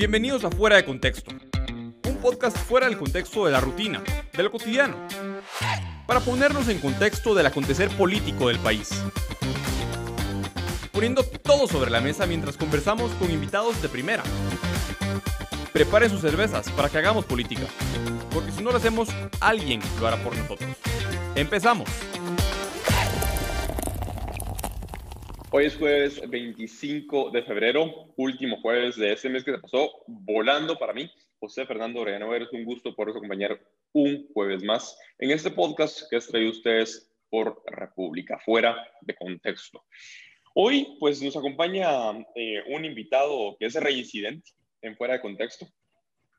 Bienvenidos a Fuera de Contexto, un podcast fuera del contexto de la rutina, de lo cotidiano, para ponernos en contexto del acontecer político del país. Poniendo todo sobre la mesa mientras conversamos con invitados de primera. Preparen sus cervezas para que hagamos política, porque si no lo hacemos, alguien lo hará por nosotros. Empezamos. Hoy es jueves 25 de febrero, último jueves de este mes que se pasó volando para mí. José Fernando Orellano, es un gusto por acompañar un jueves más en este podcast que has traído ustedes por República, fuera de contexto. Hoy, pues, nos acompaña eh, un invitado que es reincidente en fuera de contexto.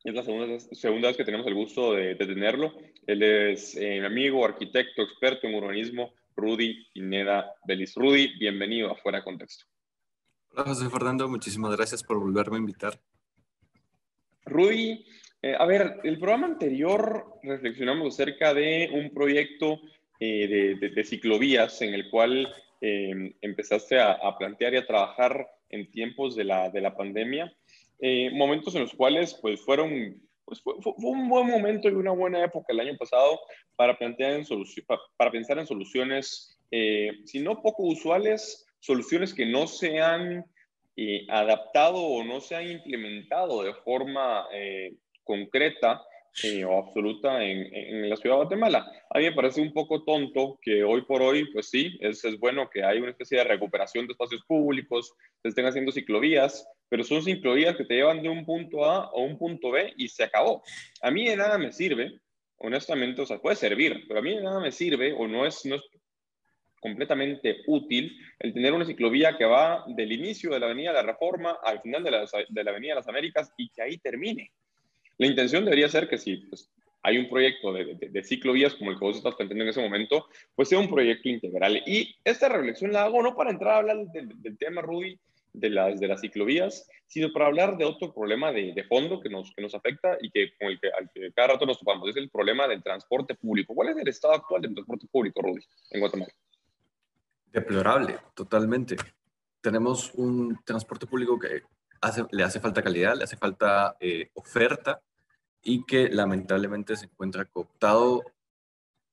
Es la segunda, segunda vez que tenemos el gusto de, tenerlo. Él es eh, mi amigo, arquitecto, experto en urbanismo, Rudy Pineda Belis. Rudy, bienvenido a Fuera Contexto. Hola José Fernando, muchísimas gracias por volverme a invitar. Rudy, eh, a ver, el programa anterior reflexionamos acerca de un proyecto eh, de, ciclovías en el cual eh, empezaste a, plantear y a trabajar en tiempos de la, de la pandemia, momentos en los cuales pues fueron pues fue, un buen momento y una buena época el año pasado para, plantear en para, pensar en soluciones, eh, si no poco usuales, soluciones que no se han eh, adaptado o no se han implementado de forma eh, concreta o absoluta en, en, la ciudad de Guatemala. A mí me parece un poco tonto que hoy por hoy, pues sí, es, es bueno que hay una especie de recuperación de espacios públicos, se estén haciendo ciclovías, pero son ciclovías que te llevan de un punto A a un punto B y se acabó. A mí de nada me sirve, honestamente, o sea, puede servir, pero a mí de nada me sirve o no es, no es completamente útil el tener una ciclovía que va del inicio de la Avenida de la Reforma al final de la, de la Avenida de las Américas y que ahí termine. La intención debería ser que si pues, hay un proyecto de, ciclovías como el que vos estás planteando en ese momento, pues sea un proyecto integral. Y esta reflexión la hago no para entrar a hablar del, tema, Rudy, de las, de las ciclovías, sino para hablar de otro problema de, de, fondo que nos, que nos afecta y que con el que, al que cada rato nos topamos, es el problema del transporte público. ¿Cuál es el estado actual del transporte público, Rudy, en Guatemala? Deplorable, totalmente. Tenemos un transporte público que le hace falta calidad, le hace falta eh, oferta y que lamentablemente se encuentra cooptado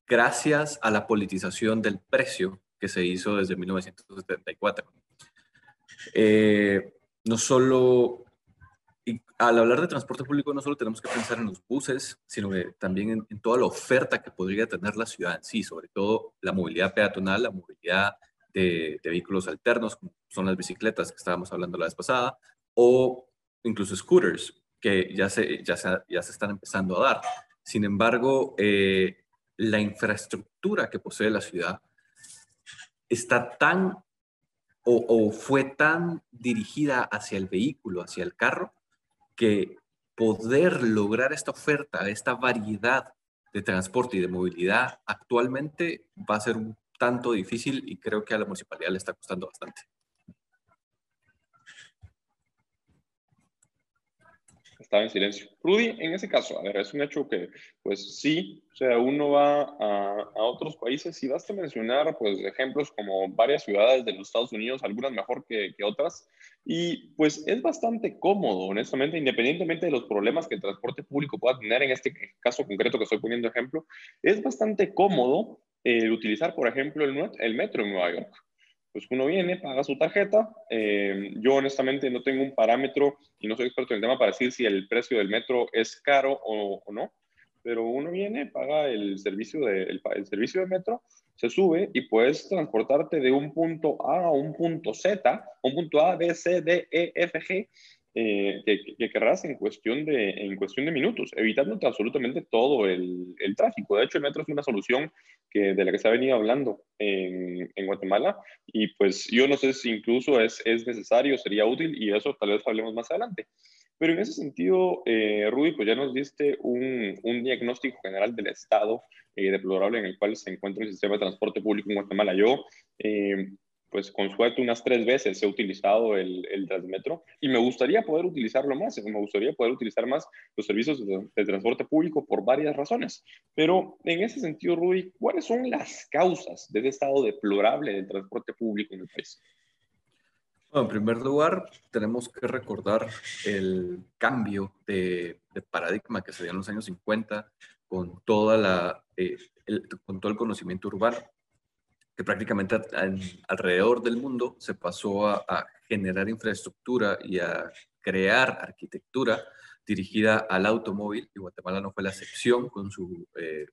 gracias a la politización del precio que se hizo desde 1974. Eh, no solo, al hablar de transporte público, no solo tenemos que pensar en los buses, sino también en, toda la oferta que podría tener la ciudad en sí, sobre todo la movilidad peatonal, la movilidad de, de vehículos alternos, como son las bicicletas que estábamos hablando la vez pasada, o incluso scooters, que ya se, ya se, ya se están empezando a dar. Sin embargo, eh, la infraestructura que posee la ciudad está tan o, o, fue tan dirigida hacia el vehículo, hacia el carro, que poder lograr esta oferta, esta variedad de transporte y de movilidad actualmente va a ser un tanto difícil y creo que a la municipalidad le está costando bastante. Estaba en silencio. Rudy, en ese caso, a ver, es un hecho que, pues sí, o sea, uno va a, otros países y basta mencionar, pues, ejemplos como varias ciudades de los Estados Unidos, algunas mejor que, otras, y pues es bastante cómodo, honestamente, independientemente de los problemas que el transporte público pueda tener, en este caso concreto que estoy poniendo ejemplo, es bastante cómodo el utilizar, por ejemplo, el, el metro en Nueva York pues uno viene, paga su tarjeta. Eh, yo honestamente no tengo un parámetro y no soy experto en el tema para decir si el precio del metro es caro o, no, pero uno viene, paga el servicio, de, el, servicio de metro, se sube y puedes transportarte de un punto A a un punto Z, un punto A, B, C, D, E, F, G, eh, que, querrás en cuestión, de, en cuestión de minutos, evitando absolutamente todo el, el, tráfico. De hecho, el metro es una solución que, de la que se ha venido hablando en, en, Guatemala y pues yo no sé si incluso es, es necesario, sería útil y eso tal vez hablemos más adelante. Pero en ese sentido, eh, Rudy, pues ya nos diste un, un diagnóstico general del estado eh, deplorable en el cual se encuentra el sistema de transporte público en Guatemala. Yo eh, pues con suerte unas tres veces he utilizado el, el Transmetro y me gustaría poder utilizarlo más, me gustaría poder utilizar más los servicios de, transporte público por varias razones. Pero en ese sentido, Rudy, ¿cuáles son las causas de este estado deplorable del transporte público en el país? en primer lugar, tenemos que recordar el cambio de, paradigma que se dio en los años 50 con, toda la, eh, con todo el conocimiento urbano, que prácticamente alrededor del mundo se pasó a, generar infraestructura y a crear arquitectura dirigida al automóvil, y Guatemala no fue la excepción con su eh,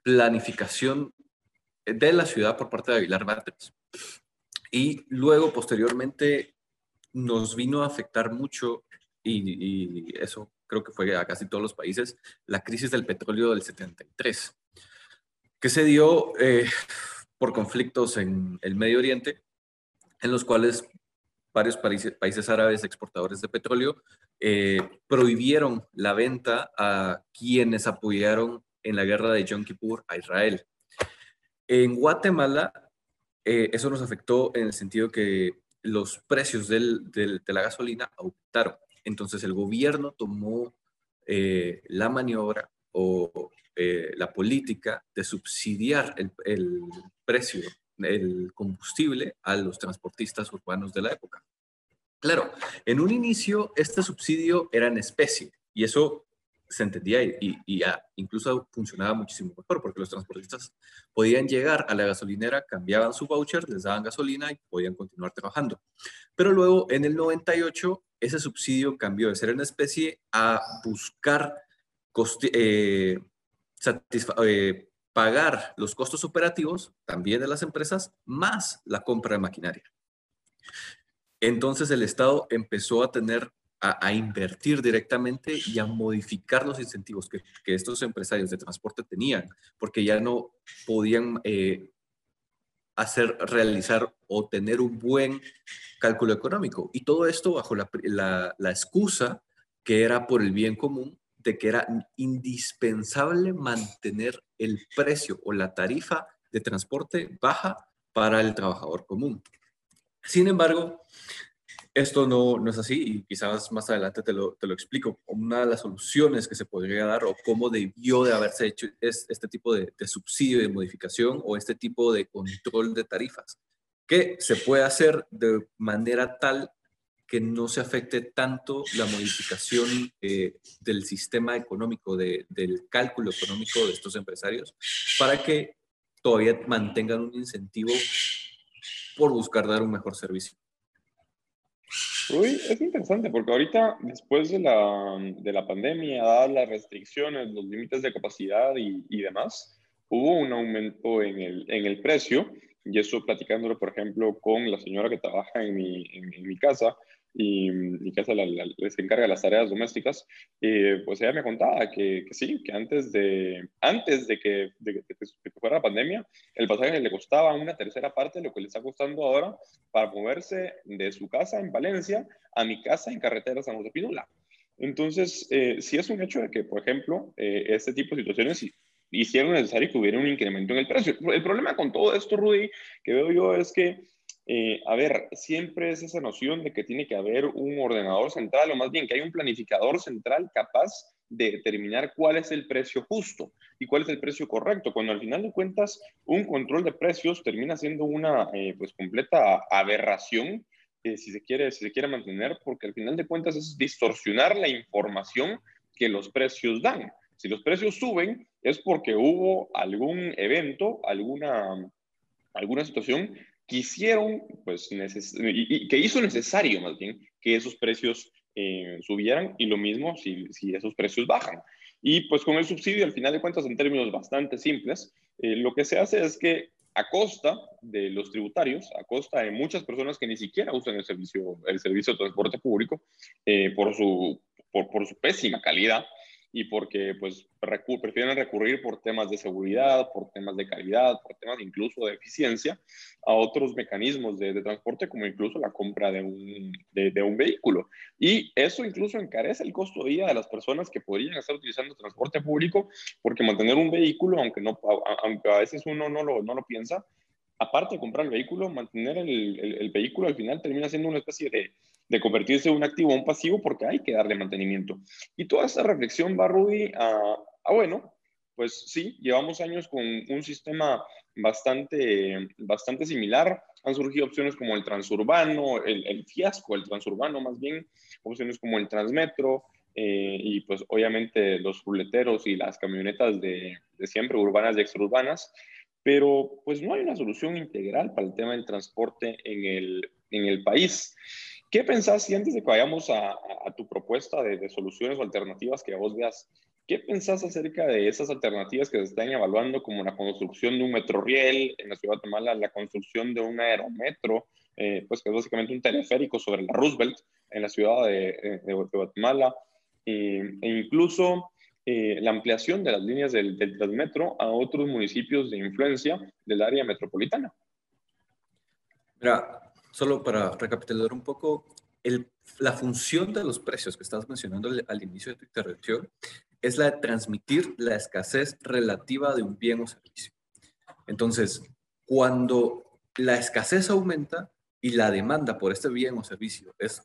planificación de la ciudad por parte de Aguilar Bartels. Y luego, posteriormente, nos vino a afectar mucho, y, eso creo que fue a casi todos los países, la crisis del petróleo del 73, que se dio eh, por conflictos en el Medio Oriente, en los cuales varios países, árabes exportadores de petróleo eh, prohibieron la venta a quienes apoyaron en la guerra de Yom Kippur a Israel. En Guatemala, eh, eso nos afectó en el sentido que los precios de la gasolina aumentaron. Entonces el gobierno tomó la maniobra o eh, la política de subsidiar el, el precio del combustible a los transportistas urbanos de la época. Claro, en un inicio este subsidio era en especie y eso se entendía y, incluso funcionaba muchísimo mejor porque los transportistas podían llegar a la gasolinera, cambiaban su voucher, les daban gasolina y podían continuar trabajando. Pero luego en el 98 ese subsidio cambió de ser en especie a buscar eh, eh, pagar los costos operativos también de las empresas más la compra de maquinaria. Entonces el Estado empezó a tener a, invertir directamente y a modificar los incentivos que, estos empresarios de transporte tenían, porque ya no podían eh, hacer, realizar o tener un buen cálculo económico. Y todo esto bajo la, la excusa que era por el bien común, de que era indispensable mantener el precio o la tarifa de transporte baja para el trabajador común. Sin embargo, esto no, no es así y quizás más adelante te lo, te lo, explico. Una de las soluciones que se podría dar o cómo debió de haberse hecho es este tipo de, de subsidio de modificación o este tipo de control de tarifas, que se puede hacer de manera tal que no se afecte tanto la modificación eh, del sistema económico, de, del cálculo económico de estos empresarios, para que todavía mantengan un incentivo por buscar dar un mejor servicio. Uy, es interesante porque ahorita, después de la, de la pandemia, las restricciones, los límites de capacidad y, y, demás, hubo un aumento en el, en el precio. Y eso platicándolo, por ejemplo, con la señora que trabaja en mi, en mi casa, y mi casa la, les encarga las tareas domésticas, eh, pues ella me contaba que, que, sí, que antes de, antes de que, de, que fuera la pandemia, el pasaje le costaba una tercera parte de lo que le está costando ahora para moverse de su casa en Valencia a mi casa en carretera San José Pinola. Entonces, eh, sí es un hecho de que, por ejemplo, eh, este tipo de situaciones hicieron necesario que hubiera un incremento en el precio. El problema con todo esto, Rudy, que veo yo es que eh, a ver, siempre es esa noción de que tiene que haber un ordenador central, o más bien que hay un planificador central capaz de determinar cuál es el precio justo y cuál es el precio correcto, cuando al final de cuentas un control de precios termina siendo una eh, pues completa aberración eh, si, se quiere, si se quiere mantener, porque al final de cuentas es distorsionar la información que los precios dan. Si los precios suben es porque hubo algún evento, alguna, alguna situación quisieron, pues, y, que hizo necesario más bien que esos precios eh, subieran y lo mismo si, esos precios bajan. Y pues con el subsidio, al final de cuentas, en términos bastante simples, eh, lo que se hace es que a costa de los tributarios, a costa de muchas personas que ni siquiera usan el servicio, el servicio de transporte público eh, por, su, por su pésima calidad, y porque pues prefieren recurrir por temas de seguridad, por temas de calidad, por temas incluso de eficiencia a otros mecanismos de, transporte como incluso la compra de un, de, un, vehículo. Y eso incluso encarece el costo de vida de las personas que podrían estar utilizando transporte público porque mantener un vehículo, aunque, no, aunque a veces uno no lo, no lo piensa, aparte de comprar el vehículo, mantener el, el vehículo al final termina siendo una especie de de convertirse en un activo o un pasivo porque hay que darle mantenimiento. Y toda esa reflexión va, Rudy, a, bueno, pues sí, llevamos años con un sistema bastante, bastante similar. Han surgido opciones como el transurbano, el, fiasco, el transurbano más bien, opciones como el transmetro, eh, y pues obviamente los ruleteros y las camionetas de, de, siempre urbanas y extraurbanas, pero pues no hay una solución integral para el tema del transporte en el, en el país. ¿Qué pensás si antes de que vayamos a, a tu propuesta de, de, soluciones o alternativas que vos veas, ¿Qué pensás acerca de esas alternativas que se están evaluando, como la construcción de un metro riel en la ciudad de Guatemala, la construcción de un aerometro, eh, pues que es básicamente un teleférico sobre la Roosevelt en la ciudad de, eh, de, Guatemala, e incluso eh, la ampliación de las líneas del, del Transmetro a otros municipios de influencia del área metropolitana? Mira, solo para recapitular un poco, la función de los precios que estabas mencionando al, inicio de tu intervención es la de transmitir la escasez relativa de un bien o servicio. Entonces, cuando la escasez aumenta y la demanda por este bien o servicio es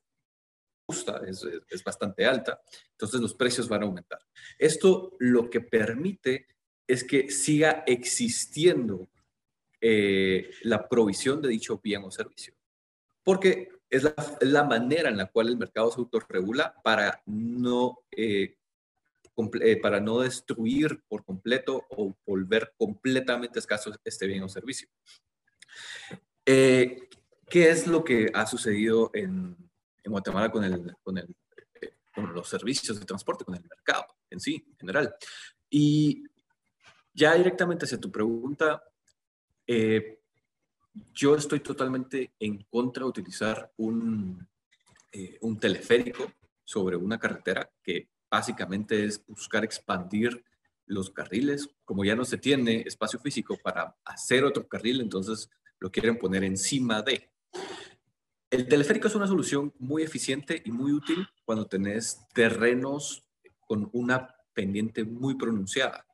justa, es, es bastante alta, entonces los precios van a aumentar. Esto lo que permite es que siga existiendo eh, la provisión de dicho bien o servicio. Porque es la, la, manera en la cual el mercado se autorregula para no eh, eh, para no destruir por completo o volver completamente escaso este bien o servicio. Eh, ¿Qué es lo que ha sucedido en, en Guatemala con, el, con, el, eh, con los servicios de transporte, con el mercado en sí, en general? Y ya directamente hacia tu pregunta, eh, yo estoy totalmente en contra de utilizar un, eh, un teleférico sobre una carretera que básicamente es buscar expandir los carriles. Como ya no se tiene espacio físico para hacer otro carril, entonces lo quieren poner encima de. El teleférico es una solución muy eficiente y muy útil cuando tenés terrenos con una pendiente muy pronunciada.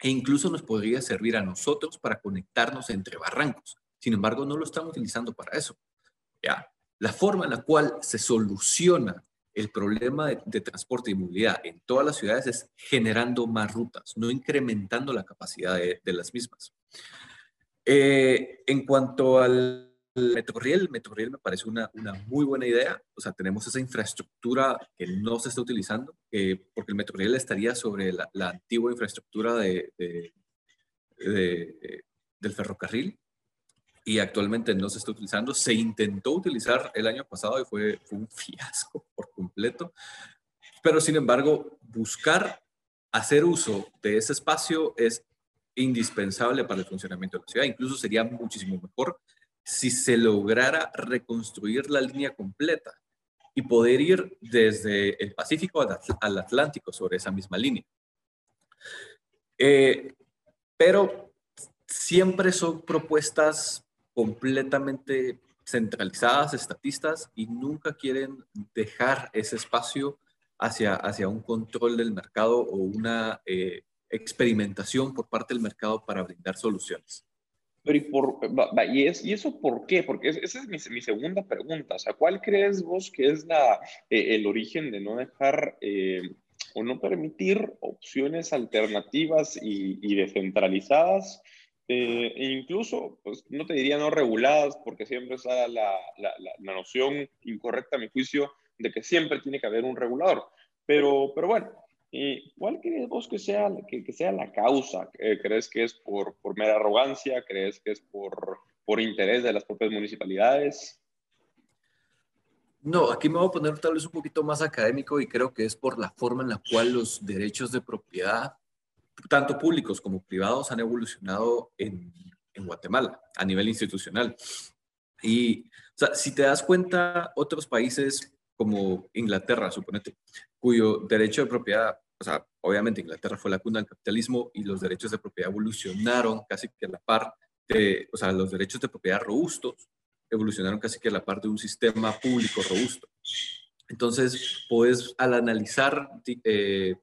E incluso nos podría servir a nosotros para conectarnos entre barrancos. Sin embargo, no lo estamos utilizando para eso. Ya, la forma en la cual se soluciona el problema de, transporte y movilidad en todas las ciudades es generando más rutas, no incrementando la capacidad de, las mismas. Eh, en cuanto al Metroriel, Metroriel me parece una, una, muy buena idea. O sea, tenemos esa infraestructura que no se está utilizando, eh, porque el Metroriel estaría sobre la, antigua infraestructura de, del ferrocarril y actualmente no se está utilizando. Se intentó utilizar el año pasado y fue, un fiasco por completo. Pero sin embargo, buscar hacer uso de ese espacio es indispensable para el funcionamiento de la ciudad. Incluso sería muchísimo mejor si se lograra reconstruir la línea completa y poder ir desde el Pacífico al Atlántico sobre esa misma línea. Eh, pero siempre son propuestas completamente centralizadas, estatistas, y nunca quieren dejar ese espacio hacia, hacia un control del mercado o una eh, experimentación por parte del mercado para brindar soluciones. Pero ¿y, por, y, es, ¿y eso por qué? Porque esa es mi, mi, segunda pregunta. O sea, ¿cuál crees vos que es la, eh, el origen de no dejar eh, o no permitir opciones alternativas y descentralizadas eh, incluso, pues no te diría no reguladas, porque siempre está la, la, la, noción incorrecta, a mi juicio, de que siempre tiene que haber un regulador. Pero, pero bueno, ¿cuál crees vos que sea, que, que sea la causa? Eh, ¿Crees que es por, por mera arrogancia? ¿Crees que es por, por interés de las propias municipalidades? No, aquí me voy a poner tal vez un poquito más académico y creo que es por la forma en la cual los derechos de propiedad tanto públicos como privados han evolucionado en, Guatemala a nivel institucional. Y si te das cuenta, otros países como Inglaterra, suponete, cuyo derecho de propiedad, o sea, obviamente Inglaterra fue la cuna del capitalismo y los derechos de propiedad evolucionaron casi que a la par de, o sea, los derechos de propiedad robustos evolucionaron casi que a la par de un sistema público robusto. Entonces, puedes, al analizar eh,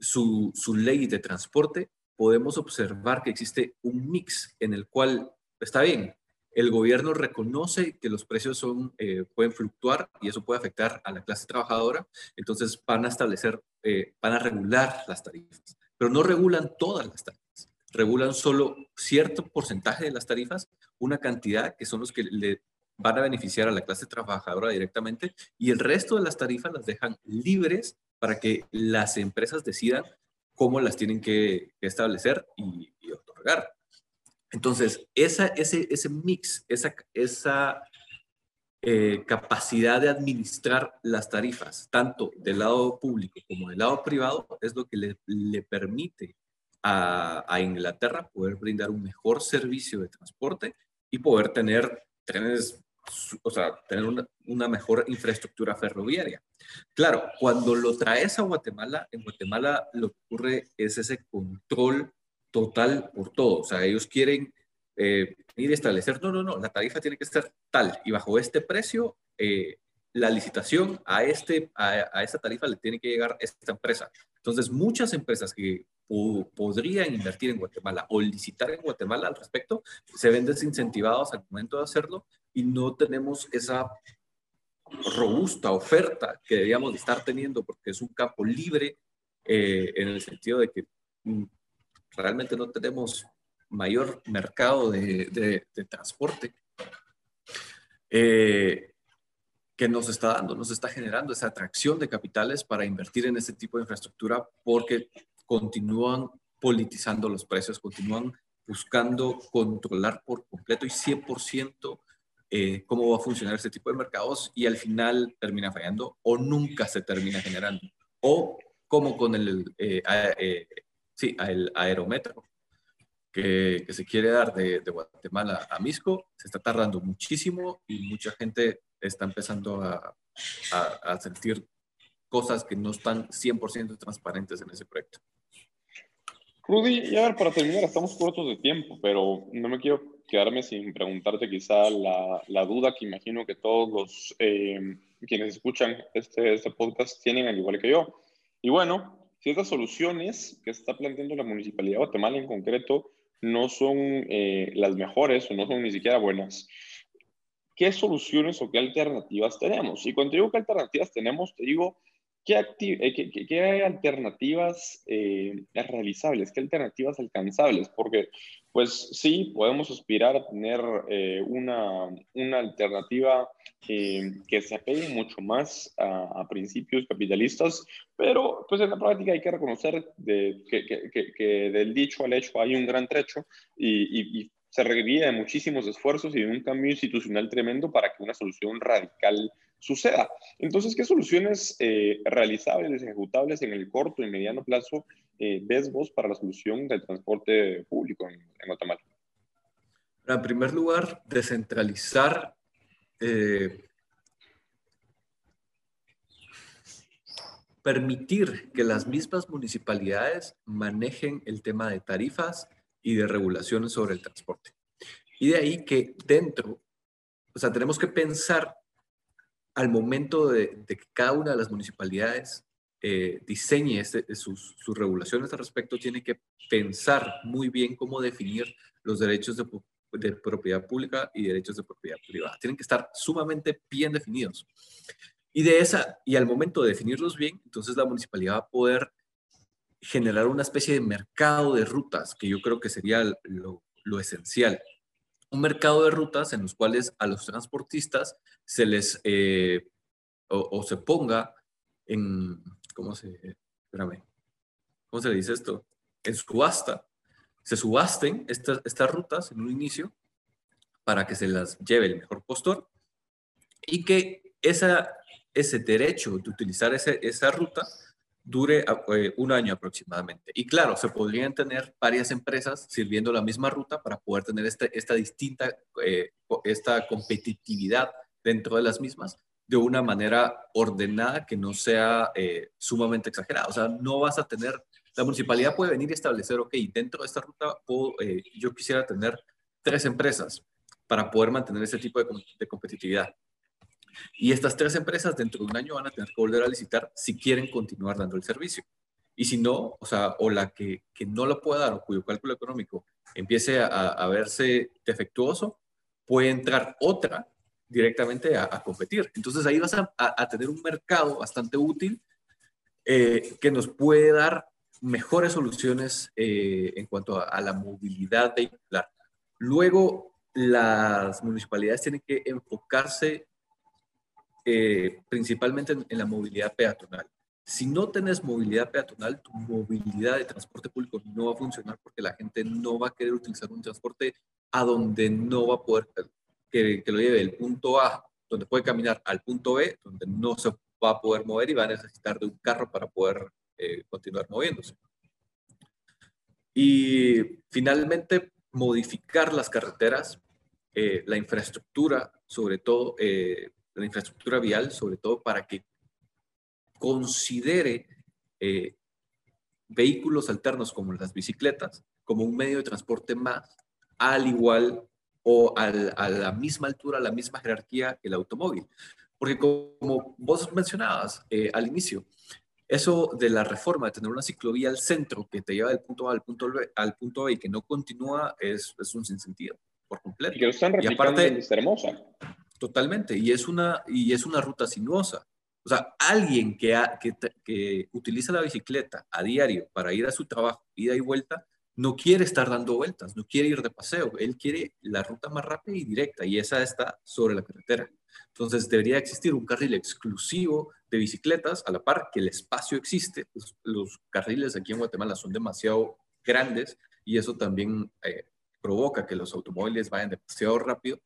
su, su ley de transporte, podemos observar que existe un mix en el cual, está bien, el gobierno reconoce que los precios son, eh, pueden fluctuar y eso puede afectar a la clase trabajadora, entonces van a establecer, eh, van a regular las tarifas. pero no regulan todas las tarifas. Regulan solo cierto porcentaje de las tarifas, una cantidad que son los que le van a beneficiar a la clase trabajadora directamente y el resto de las tarifas las dejan libres para que las empresas decidan cómo las tienen que, establecer y, otorgar. Entonces, esa, ese, ese mix, esa, esa eh, capacidad de administrar las tarifas, tanto del lado público como del lado privado, es lo que le, le permite a, a, Inglaterra poder brindar un mejor servicio de transporte y poder tener trenes, o sea, tener una, una mejor infraestructura ferroviaria. Claro, cuando lo traes a Guatemala, en Guatemala lo que ocurre es ese control total por todo. O sea, ellos quieren eh, ir a establecer, no, no, no, la tarifa tiene que estar tal y bajo este precio, eh, la licitación a, este, a, esta tarifa le tiene que llegar esta empresa. Entonces, muchas empresas que podrían invertir en Guatemala o licitar en Guatemala al respecto, se ven desincentivados al momento de hacerlo y no tenemos esa robusta oferta que deberíamos estar teniendo porque es un campo libre eh, en el sentido de que mm, realmente no tenemos mayor mercado de, transporte eh, que nos está dando, nos está generando esa atracción de capitales para invertir en este tipo de infraestructura porque continúan politizando los precios, continúan buscando controlar por completo y 100% eh, cómo va a funcionar este tipo de mercados y al final termina fallando o nunca se termina generando. O como con el, eh, sí, el aerometro que, se quiere dar de, Guatemala a Misco se está tardando muchísimo y mucha gente está empezando a, a, sentir cosas que no están 100% transparentes en ese proyecto. Rudy, y a ver, para terminar, estamos cortos de tiempo, pero no me quiero quedarme sin preguntarte quizá la, la duda que imagino que todos los eh, quienes escuchan este, este podcast tienen, al igual que yo. Y bueno, si estas soluciones que está planteando la Municipalidad de Guatemala en concreto no son eh, las mejores o no son ni siquiera buenas. ¿Qué soluciones o qué alternativas tenemos? Y cuando digo qué alternativas tenemos, te digo ¿Qué, eh, qué, hay alternativas eh, realizables? ¿Qué alternativas alcanzables? Porque, pues sí, podemos aspirar a tener eh, una, una, alternativa que se apegue mucho más a, principios capitalistas, pero pues en la práctica hay que reconocer de, que, que, que, del dicho al hecho hay un gran trecho y, y se requería de muchísimos esfuerzos y de un cambio institucional tremendo para que una solución radical suceda. Entonces, ¿qué soluciones eh, realizables, ejecutables en el corto y mediano plazo eh, ves vos para la solución del transporte público en, Guatemala? En primer lugar, descentralizar eh, permitir que las mismas municipalidades manejen el tema de tarifas y de regulaciones sobre el transporte. Y de ahí que dentro, o sea, tenemos que pensar al momento de, que cada una de las municipalidades eh, diseñe este, sus, regulaciones al respecto, tiene que pensar muy bien cómo definir los derechos de, propiedad pública y derechos de propiedad privada. Tienen que estar sumamente bien definidos. Y de esa, y al momento de definirlos bien, entonces la municipalidad va a poder generar una especie de mercado de rutas, que yo creo que sería lo, esencial. Un mercado de rutas en los cuales a los transportistas se les eh, o, se ponga en, ¿cómo se, espérame, ¿cómo se le dice esto? En subasta, se subasten estas, estas rutas en un inicio para que se las lleve el mejor postor y que esa, ese derecho de utilizar ese, esa ruta dure eh, un año aproximadamente. Y claro, se podrían tener varias empresas sirviendo la misma ruta para poder tener este, esta distinta, eh, esta competitividad dentro de las mismas de una manera ordenada que no sea eh, sumamente exagerada. O sea, no vas a tener, la municipalidad puede venir y establecer, ok, dentro de esta ruta yo quisiera tener tres empresas para poder mantener ese tipo de competitividad. Y estas tres empresas dentro de un año van a tener que volver a licitar si quieren continuar dando el servicio. Y si no, o sea, o la que, que no lo pueda dar o cuyo cálculo económico empiece a, a verse defectuoso, puede entrar otra directamente a, competir. Entonces ahí vas a, a, tener un mercado bastante útil eh, que nos puede dar mejores soluciones eh, en cuanto a, la movilidad vehicular. Luego, las municipalidades tienen que enfocarse eh, principalmente en, la movilidad peatonal. Si no tenés movilidad peatonal, tu movilidad de transporte público no va a funcionar porque la gente no va a querer utilizar un transporte a donde no va a poder, que, lo lleve del punto A, donde puede caminar, al punto B, donde no se va a poder mover y va a necesitar de un carro para poder eh, continuar moviéndose. Y finalmente, modificar las carreteras, eh, la infraestructura, sobre todo, eh, la infraestructura vial, sobre todo para que considere vehículos alternos como las bicicletas como un medio de transporte más, al igual o a la misma altura, a la misma jerarquía que el automóvil. Porque como vos mencionabas al inicio, eso de la reforma, de tener una ciclovía al centro que te lleva del punto A al punto B, al punto B y que no continúa, es, es un sinsentido por completo. Y que lo están replicando y aparte, hermosa. Totalmente, y es, una, y es una ruta sinuosa. O sea, alguien que, que, que utiliza la bicicleta a diario para ir a su trabajo, ida y vuelta, no quiere estar dando vueltas, no quiere ir de paseo, él quiere la ruta más rápida y directa, y esa está sobre la carretera. Entonces, debería existir un carril exclusivo de bicicletas, a la par que el espacio existe. Los, carriles aquí en Guatemala son demasiado grandes y eso también eh, provoca que los automóviles vayan demasiado rápido.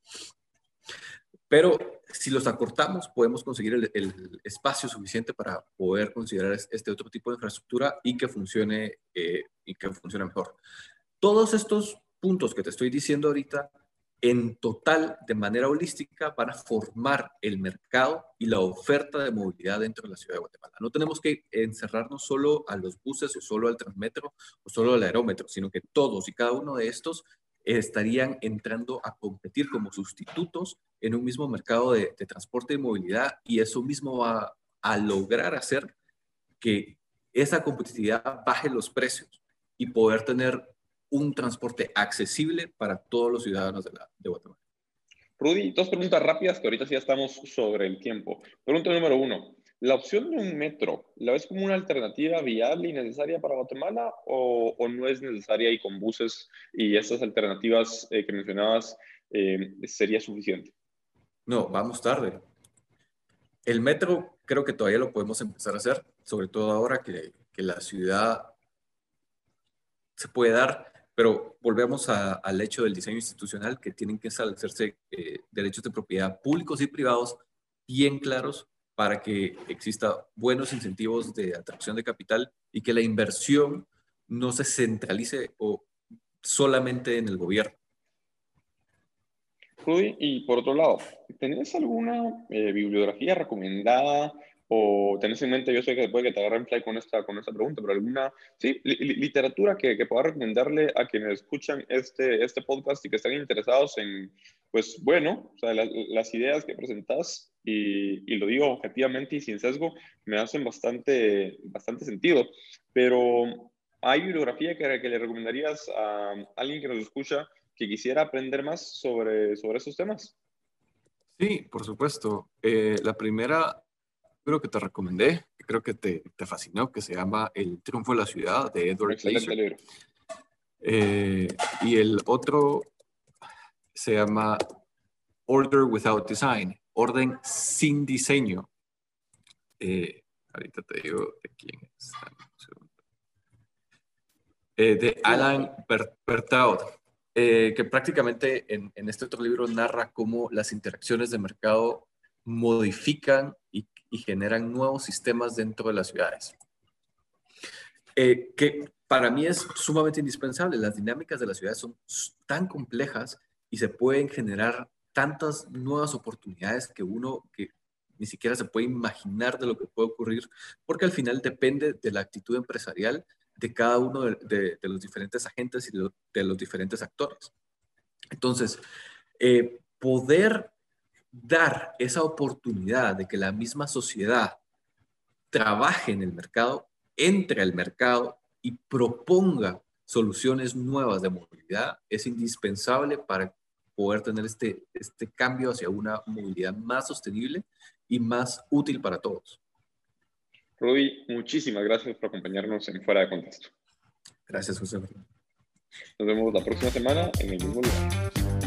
Pero si los acortamos, podemos conseguir el, espacio suficiente para poder considerar este otro tipo de infraestructura y que funcione eh, y que funcione mejor. Todos estos puntos que te estoy diciendo ahorita en total, de manera holística, para formar el mercado y la oferta de movilidad dentro de la ciudad de Guatemala. No tenemos que encerrarnos solo a los buses o solo al transmetro o solo al aerómetro, sino que todos y cada uno de estos estarían entrando a competir como sustitutos en un mismo mercado de, transporte y movilidad y eso mismo va a lograr hacer que esa competitividad baje los precios y poder tener un transporte accesible para todos los ciudadanos de, de Guatemala. Rudy, dos preguntas rápidas que ahorita sí ya estamos sobre el tiempo. Pregunta número uno. ¿La opción de un metro la ves como una alternativa viable y necesaria para Guatemala o, no es necesaria y con buses y estas alternativas eh, que mencionabas eh, sería suficiente? No, vamos tarde. El metro creo que todavía lo podemos empezar a hacer, sobre todo ahora que, que la ciudad se puede dar pero volvemos al hecho del diseño institucional, que tienen que establecerse eh, derechos de propiedad públicos y privados bien claros para que exista buenos incentivos de atracción de capital y que la inversión no se centralice o solamente en el gobierno. Rudy, y por otro lado, ¿tenés alguna eh, bibliografía recomendada o tenés en mente, yo sé que puede que te agarren fly con esta, con esta pregunta, pero alguna, sí, literatura que, que, pueda recomendarle a quienes escuchan este, este podcast y que están interesados en, pues bueno, o sea, las ideas que presentás, y, y, lo digo objetivamente y sin sesgo, me hacen bastante, bastante sentido, pero ¿hay bibliografía que, que le recomendarías a alguien que nos escucha que quisiera aprender más sobre, sobre esos temas? Sí, por supuesto. Eh, la primera libro que te recomendé, que creo que te, te, fascinó, que se llama El triunfo de la ciudad, de Edward Glaser. Eh, y el otro se llama Order Without Design, Orden sin diseño. Eh, ahorita te digo de quién es. Eh, de Alan Bertaud, que prácticamente en, en, este otro libro narra cómo las interacciones de mercado modifican y y generan nuevos sistemas dentro de las ciudades. Eh, que para mí es sumamente indispensable. Las dinámicas de las ciudades son tan complejas y se pueden generar tantas nuevas oportunidades que uno que ni siquiera se puede imaginar de lo que puede ocurrir, porque al final depende de la actitud empresarial de cada uno de, los diferentes agentes y de, los diferentes actores. Entonces, eh, poder dar esa oportunidad de que la misma sociedad trabaje en el mercado, entre al mercado y proponga soluciones nuevas de movilidad es indispensable para poder tener este, este cambio hacia una movilidad más sostenible y más útil para todos. Rudy, muchísimas gracias por acompañarnos en Fuera de Contexto. Gracias, José. Nos vemos la próxima semana en el mismo lugar.